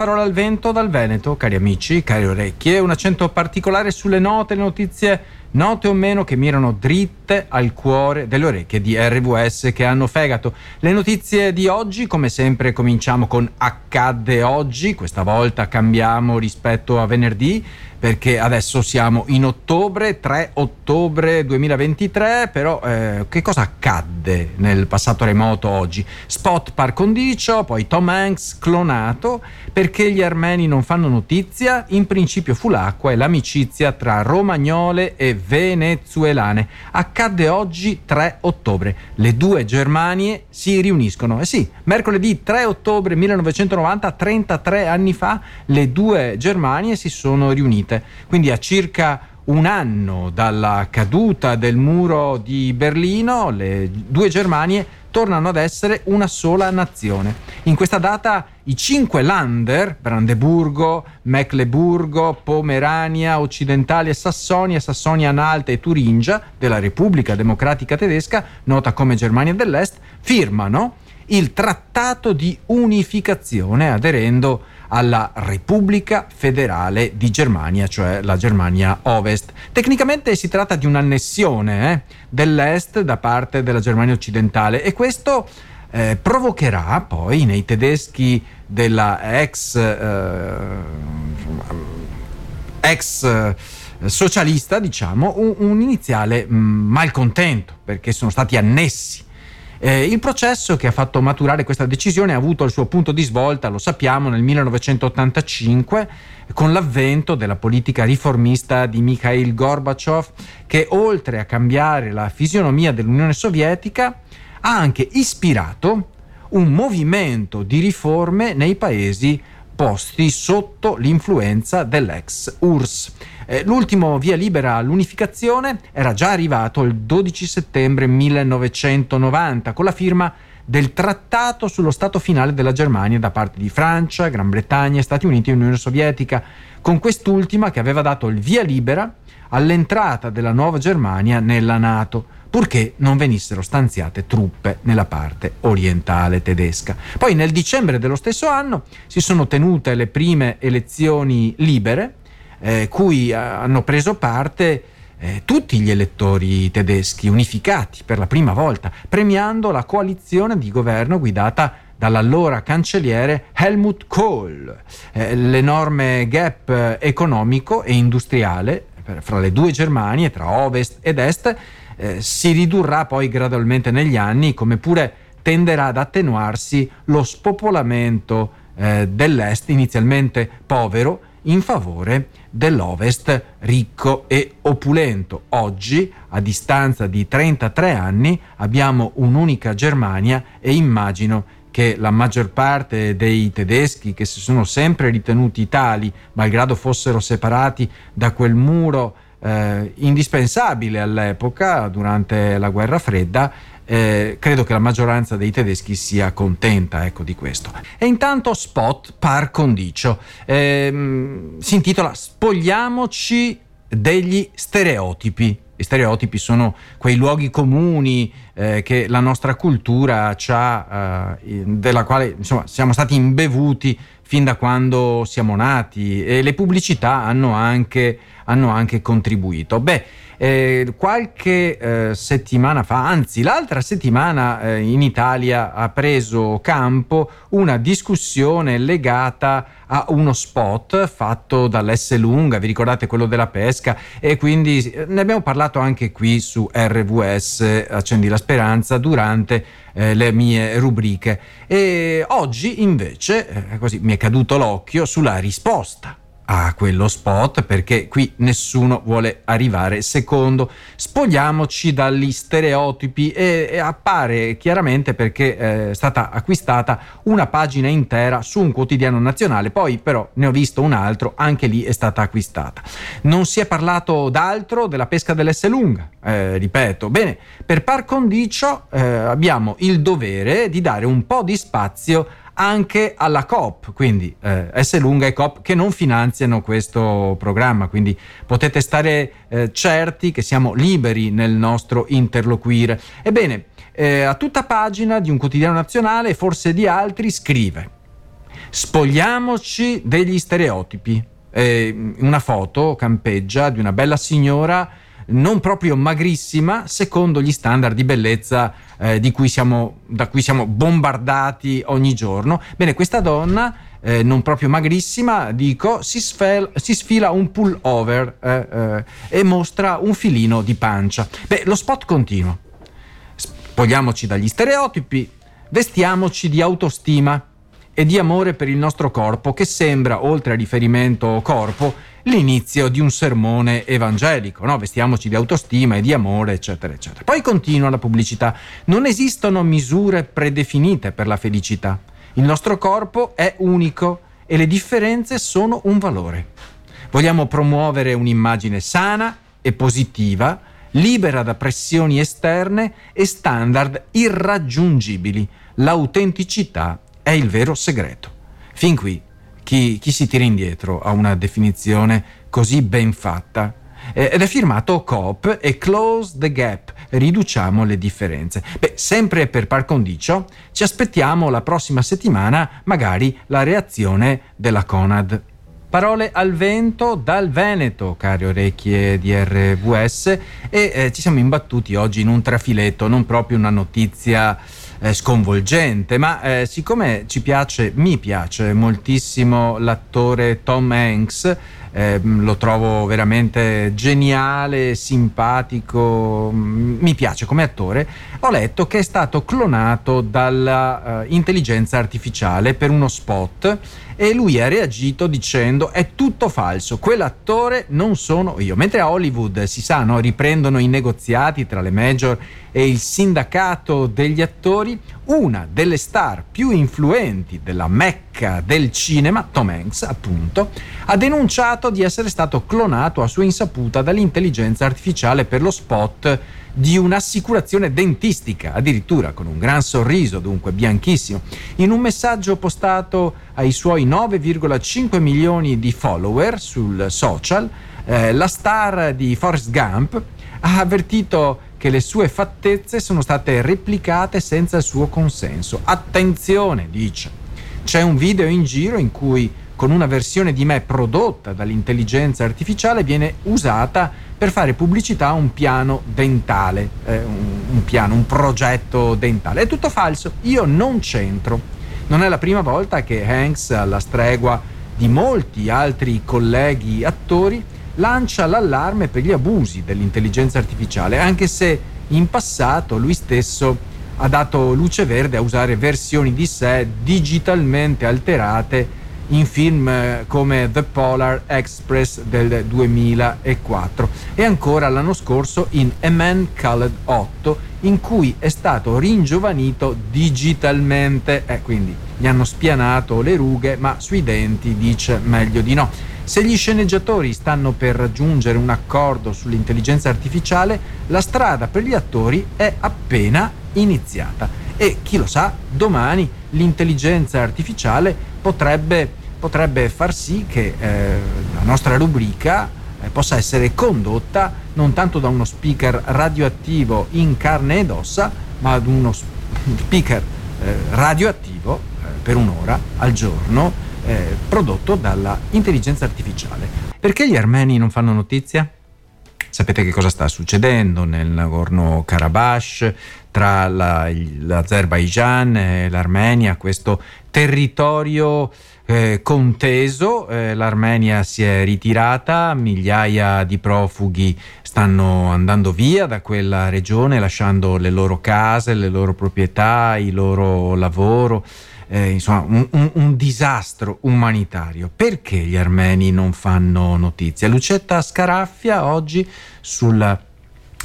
parola al vento dal Veneto, cari amici, cari orecchie, un accento particolare sulle note, le notizie note o meno che mirano dritte al cuore delle orecchie di RVS che hanno fegato. Le notizie di oggi, come sempre, cominciamo con Accadde oggi, questa volta cambiamo rispetto a venerdì perché adesso siamo in ottobre, 3 ottobre 2023, però eh, che cosa accadde nel passato remoto oggi? Spot par condicio, poi Tom Hanks clonato, perché gli armeni non fanno notizia, in principio fu l'acqua e l'amicizia tra romagnole e venezuelane. Accadde oggi 3 ottobre, le due Germanie si riuniscono. Eh sì, mercoledì 3 ottobre 1990, 33 anni fa, le due Germanie si sono riunite quindi a circa un anno dalla caduta del muro di Berlino, le due Germanie tornano ad essere una sola nazione. In questa data i cinque Lander, Brandeburgo, Mecklenburgo, Pomerania occidentale e Sassonia, Sassonia Analta e Turingia della Repubblica Democratica Tedesca, nota come Germania dell'Est, firmano il trattato di unificazione aderendo alla Repubblica Federale di Germania, cioè la Germania Ovest. Tecnicamente si tratta di un'annessione eh, dell'Est da parte della Germania occidentale e questo eh, provocherà poi nei tedeschi della ex, eh, ex eh, socialista, diciamo, un, un iniziale mm, malcontento perché sono stati annessi eh, il processo che ha fatto maturare questa decisione ha avuto il suo punto di svolta, lo sappiamo, nel 1985 con l'avvento della politica riformista di Mikhail Gorbachev che oltre a cambiare la fisionomia dell'Unione Sovietica ha anche ispirato un movimento di riforme nei paesi posti sotto l'influenza dell'ex URSS. Eh, l'ultimo via libera all'unificazione era già arrivato il 12 settembre 1990 con la firma del trattato sullo stato finale della Germania da parte di Francia, Gran Bretagna, Stati Uniti e Unione Sovietica, con quest'ultima che aveva dato il via libera all'entrata della nuova Germania nella Nato, purché non venissero stanziate truppe nella parte orientale tedesca. Poi nel dicembre dello stesso anno si sono tenute le prime elezioni libere eh, cui hanno preso parte eh, tutti gli elettori tedeschi unificati per la prima volta, premiando la coalizione di governo guidata dall'allora cancelliere Helmut Kohl. Eh, l'enorme gap economico e industriale fra le due Germanie, tra ovest ed est, eh, si ridurrà poi gradualmente negli anni, come pure tenderà ad attenuarsi lo spopolamento eh, dell'est, inizialmente povero, in favore dell'Ovest ricco e opulento. Oggi, a distanza di 33 anni, abbiamo un'unica Germania e immagino che la maggior parte dei tedeschi che si sono sempre ritenuti tali, malgrado fossero separati da quel muro eh, indispensabile all'epoca, durante la guerra fredda, eh, credo che la maggioranza dei tedeschi sia contenta ecco, di questo. E intanto Spot par condicio, eh, si intitola Spogliamoci degli stereotipi. I stereotipi sono quei luoghi comuni eh, che la nostra cultura ha, eh, della quale insomma, siamo stati imbevuti fin da quando siamo nati e le pubblicità hanno anche, hanno anche contribuito. Beh, eh, qualche eh, settimana fa, anzi l'altra settimana eh, in Italia ha preso campo una discussione legata a uno spot fatto dall'S Lunga, vi ricordate quello della pesca e quindi eh, ne abbiamo parlato anche qui su RVS Accendi la Speranza durante eh, le mie rubriche. E oggi invece eh, così mi è caduto l'occhio sulla risposta a quello spot perché qui nessuno vuole arrivare secondo. Spogliamoci dagli stereotipi e, e appare chiaramente perché eh, è stata acquistata una pagina intera su un quotidiano nazionale, poi però ne ho visto un altro, anche lì è stata acquistata. Non si è parlato d'altro della pesca dell'S lunga, eh, ripeto. Bene, per par condicio eh, abbiamo il dovere di dare un po' di spazio anche alla COP, quindi eh, S lunga e COP che non finanziano questo programma, quindi potete stare eh, certi che siamo liberi nel nostro interloquire. Ebbene, eh, a tutta pagina di un quotidiano nazionale, forse di altri, scrive Spogliamoci degli stereotipi. Eh, una foto campeggia di una bella signora non proprio magrissima secondo gli standard di bellezza eh, cui siamo, da cui siamo bombardati ogni giorno. Bene, questa donna eh, non proprio magrissima, dico, si, sfel- si sfila un pull over eh, eh, e mostra un filino di pancia. Beh, lo spot continua. Spogliamoci dagli stereotipi, vestiamoci di autostima e di amore per il nostro corpo che sembra, oltre al riferimento corpo, l'inizio di un sermone evangelico, no? vestiamoci di autostima e di amore, eccetera, eccetera. Poi continua la pubblicità. Non esistono misure predefinite per la felicità. Il nostro corpo è unico e le differenze sono un valore. Vogliamo promuovere un'immagine sana e positiva, libera da pressioni esterne e standard irraggiungibili. L'autenticità è il vero segreto. Fin qui chi, chi si tira indietro a una definizione così ben fatta? ed è firmato Coop e Close the Gap, riduciamo le differenze. Beh, sempre per par condicio, ci aspettiamo la prossima settimana magari la reazione della Conad. Parole al vento dal Veneto, cari orecchie di RVS, e eh, ci siamo imbattuti oggi in un trafiletto, non proprio una notizia eh, sconvolgente, ma eh, siccome ci piace, mi piace moltissimo l'attore Tom Hanks, eh, lo trovo veramente geniale, simpatico, mm, mi piace come attore, ho letto che è stato clonato dall'intelligenza uh, artificiale per uno spot e lui ha reagito dicendo è tutto falso, quell'attore non sono io. Mentre a Hollywood si sa, no, riprendono i negoziati tra le major e il sindacato degli attori, una delle star più influenti della mecca del cinema, Tom Hanks appunto, ha denunciato di essere stato clonato a sua insaputa dall'intelligenza artificiale per lo spot di un'assicurazione dentistica, addirittura con un gran sorriso, dunque bianchissimo. In un messaggio postato ai suoi 9,5 milioni di follower sul social, eh, la star di Forrest Gump ha avvertito che le sue fattezze sono state replicate senza il suo consenso. Attenzione, dice. C'è un video in giro in cui con una versione di me prodotta dall'intelligenza artificiale viene usata per fare pubblicità a un piano dentale, eh, un, un piano, un progetto dentale. È tutto falso, io non c'entro. Non è la prima volta che Hanks, alla stregua di molti altri colleghi attori, lancia l'allarme per gli abusi dell'intelligenza artificiale, anche se in passato lui stesso ha dato luce verde a usare versioni di sé digitalmente alterate in film eh, come The Polar Express del 2004 e ancora l'anno scorso in A Man Called 8 in cui è stato ringiovanito digitalmente, eh, quindi gli hanno spianato le rughe ma sui denti dice meglio di no. Se gli sceneggiatori stanno per raggiungere un accordo sull'intelligenza artificiale, la strada per gli attori è appena iniziata. E chi lo sa, domani l'intelligenza artificiale potrebbe potrebbe far sì che eh, la nostra rubrica eh, possa essere condotta non tanto da uno speaker radioattivo in carne ed ossa, ma ad uno speaker eh, radioattivo eh, per un'ora al giorno eh, prodotto dalla intelligenza artificiale. Perché gli armeni non fanno notizia? Sapete che cosa sta succedendo nel Nagorno-Karabakh tra la, l'Azerbaijan e l'Armenia, questo territorio eh, conteso, eh, l'Armenia si è ritirata, migliaia di profughi stanno andando via da quella regione lasciando le loro case, le loro proprietà, il loro lavoro. Eh, insomma, un, un, un, disastro umanitario. Perché gli armeni non fanno notizia? Lucetta Scaraffia oggi sul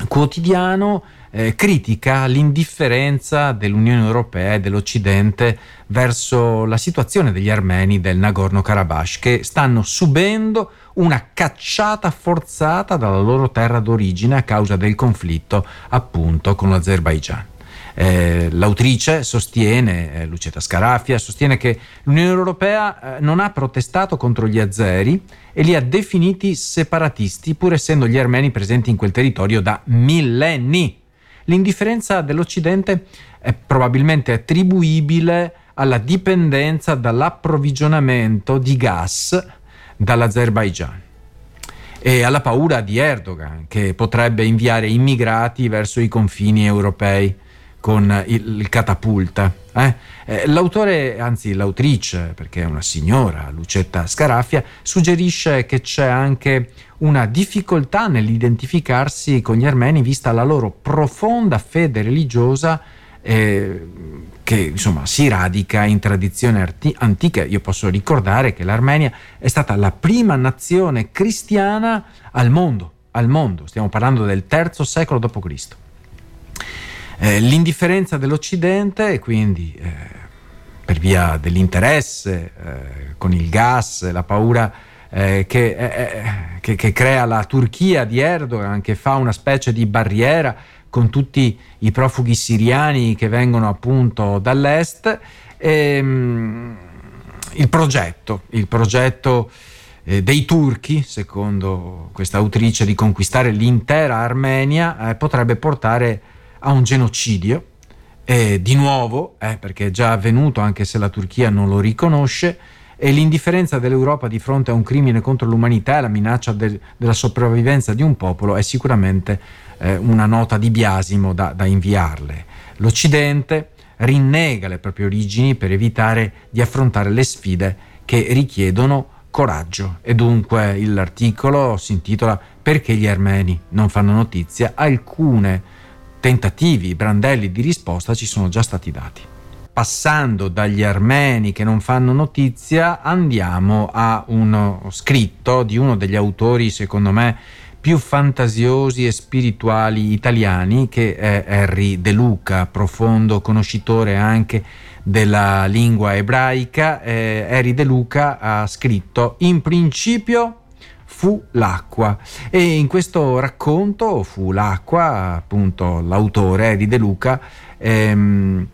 quotidiano eh, critica l'indifferenza dell'Unione Europea e dell'Occidente verso la situazione degli armeni del Nagorno-Karabakh che stanno subendo una cacciata forzata dalla loro terra d'origine a causa del conflitto appunto con l'Azerbaigian. Eh, l'autrice sostiene, eh, Lucetta Scaraffia, sostiene che l'Unione Europea eh, non ha protestato contro gli azeri e li ha definiti separatisti pur essendo gli armeni presenti in quel territorio da millenni. L'indifferenza dell'Occidente è probabilmente attribuibile alla dipendenza dall'approvvigionamento di gas dall'Azerbaigian e alla paura di Erdogan che potrebbe inviare immigrati verso i confini europei con il, il catapulta. Eh? Eh, l'autore, anzi l'autrice, perché è una signora, Lucetta Scaraffia, suggerisce che c'è anche una difficoltà nell'identificarsi con gli armeni vista la loro profonda fede religiosa eh, che insomma si radica in tradizioni arti- antiche. Io posso ricordare che l'Armenia è stata la prima nazione cristiana al mondo, al mondo. stiamo parlando del terzo secolo d.C. Eh, l'indifferenza dell'Occidente e quindi eh, per via dell'interesse eh, con il gas, la paura eh, che, eh, che, che, crea la Turchia di Erdogan, che fa una specie di barriera con tutti i profughi siriani che vengono appunto dall'est. E, ehm, il progetto, il progetto dei turchi, secondo questa autrice, di conquistare l'intera Armenia potrebbe portare a un genocidio. E di nuovo, eh, perché è già avvenuto anche se la Turchia non lo riconosce, e l'indifferenza dell'Europa di fronte a un crimine contro l'umanità e la minaccia de- della sopravvivenza di un popolo è sicuramente eh, una nota di biasimo da, da inviarle. L'Occidente rinnega le proprie origini per evitare di affrontare le sfide che richiedono coraggio e dunque l'articolo si intitola Perché gli armeni non fanno notizia? Alcune tentativi, brandelli di risposta ci sono già stati dati passando dagli armeni che non fanno notizia, andiamo a uno scritto di uno degli autori, secondo me, più fantasiosi e spirituali italiani, che è Henry De Luca, profondo conoscitore anche della lingua ebraica. Eh, Henry De Luca ha scritto In principio fu l'acqua e in questo racconto fu l'acqua, appunto l'autore Henry De Luca, ehm,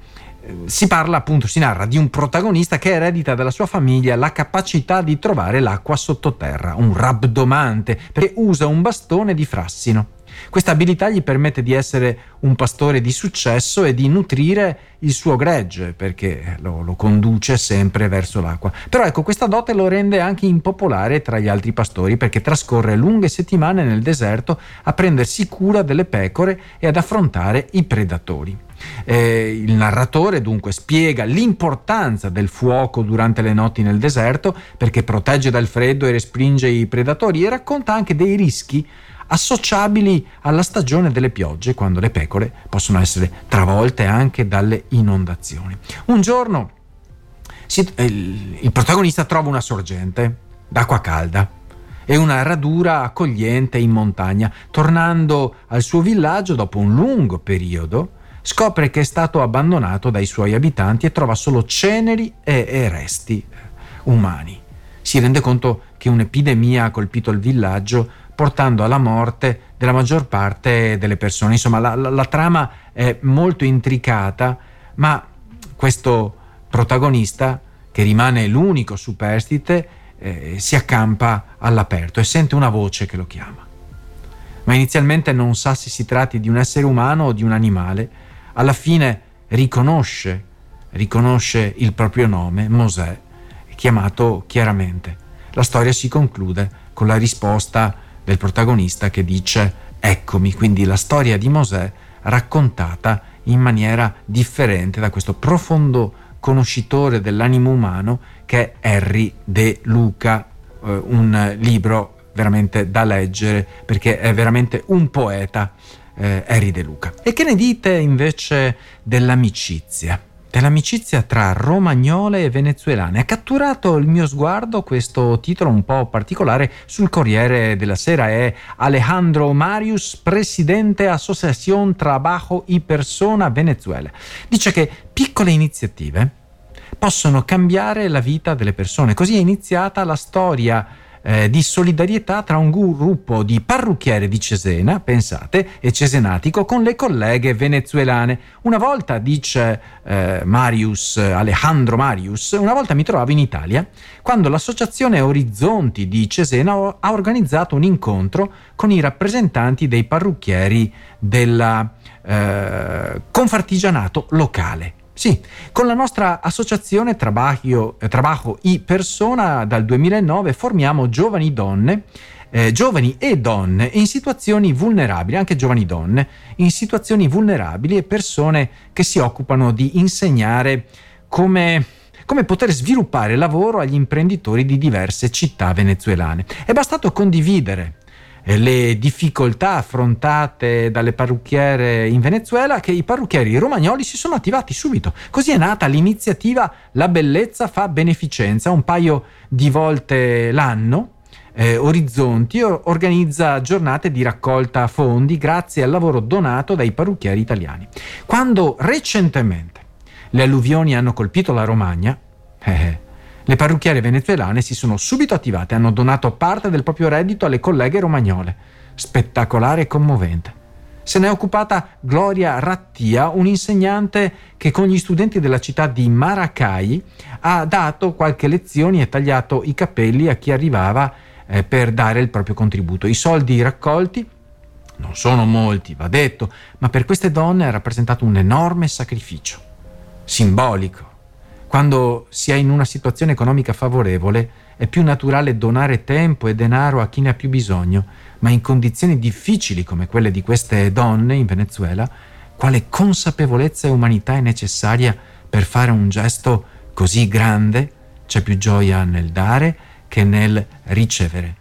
si parla appunto, si narra di un protagonista che eredita dalla sua famiglia la capacità di trovare l'acqua sottoterra, un rabdomante, perché usa un bastone di frassino. Questa abilità gli permette di essere un pastore di successo e di nutrire il suo gregge, perché lo, lo, conduce sempre verso l'acqua. Però ecco, questa dote lo rende anche impopolare tra gli altri pastori, perché trascorre lunghe settimane nel deserto a prendersi cura delle pecore e ad affrontare i predatori. Eh, il narratore dunque spiega l'importanza del fuoco durante le notti nel deserto perché protegge dal freddo e respinge i predatori e racconta anche dei rischi associabili alla stagione delle piogge quando le pecore possono essere travolte anche dalle inondazioni. Un giorno eh, il, protagonista trova una sorgente d'acqua calda e una radura accogliente in montagna. Tornando al suo villaggio dopo un lungo periodo, scopre che è stato abbandonato dai suoi abitanti e trova solo ceneri e, e resti umani. Si rende conto che un'epidemia ha colpito il villaggio portando alla morte della maggior parte delle persone. Insomma, la, la, la trama è molto intricata, ma questo protagonista, che rimane l'unico superstite, eh, si accampa all'aperto e sente una voce che lo chiama. Ma inizialmente non sa se si tratti di un essere umano o di un animale, alla fine riconosce, riconosce il proprio nome, Mosè, chiamato chiaramente. La storia si conclude con la risposta del protagonista che dice eccomi, quindi la storia di Mosè raccontata in maniera differente da questo profondo conoscitore dell'animo umano che è Harry De Luca, eh, un libro veramente da leggere perché è veramente un poeta eh, Eri De Luca. E che ne dite invece dell'amicizia? Dell'amicizia tra romagnole e venezuelane. Ha catturato il mio sguardo questo titolo un po' particolare sul Corriere della Sera. È Alejandro Marius, presidente Associación Trabajo y Persona Venezuela. Dice che piccole iniziative possono cambiare la vita delle persone. Così è iniziata la storia eh, di solidarietà tra un gruppo di parrucchiere di Cesena, pensate, e cesenatico con le colleghe venezuelane. Una volta, dice eh, Marius, Alejandro Marius, una volta mi trovavo in Italia quando l'associazione Orizzonti di Cesena ha organizzato un incontro con i rappresentanti dei parrucchieri del eh, confartigianato locale. Sì, con la nostra associazione Trabajo, eh, Trabajo y Persona dal 2009 formiamo giovani donne eh, giovani e donne in situazioni vulnerabili, anche giovani donne, in situazioni vulnerabili e persone che si occupano di insegnare come, come poter sviluppare lavoro agli imprenditori di diverse città venezuelane. È bastato condividere le difficoltà affrontate dalle parrucchiere in Venezuela che i parrucchieri romagnoli si sono attivati subito. Così è nata l'iniziativa La bellezza fa beneficenza un paio di volte l'anno eh, Orizzonti organizza giornate di raccolta fondi grazie al lavoro donato dai parrucchieri italiani. Quando recentemente le alluvioni hanno colpito la Romagna, eh, le parrucchiere venezuelane si sono subito attivate e hanno donato parte del proprio reddito alle colleghe romagnole. Spettacolare e commovente. Se ne è occupata Gloria Rattia, un'insegnante che con gli studenti della città di Maracay ha dato qualche lezione e tagliato i capelli a chi arrivava eh, per dare il proprio contributo. I soldi raccolti non sono molti, va detto, ma per queste donne ha rappresentato un enorme sacrificio, simbolico. Quando si è in una situazione economica favorevole è più naturale donare tempo e denaro a chi ne ha più bisogno, ma in condizioni difficili come quelle di queste donne in Venezuela, quale consapevolezza e umanità è necessaria per fare un gesto così grande? C'è più gioia nel dare che nel ricevere.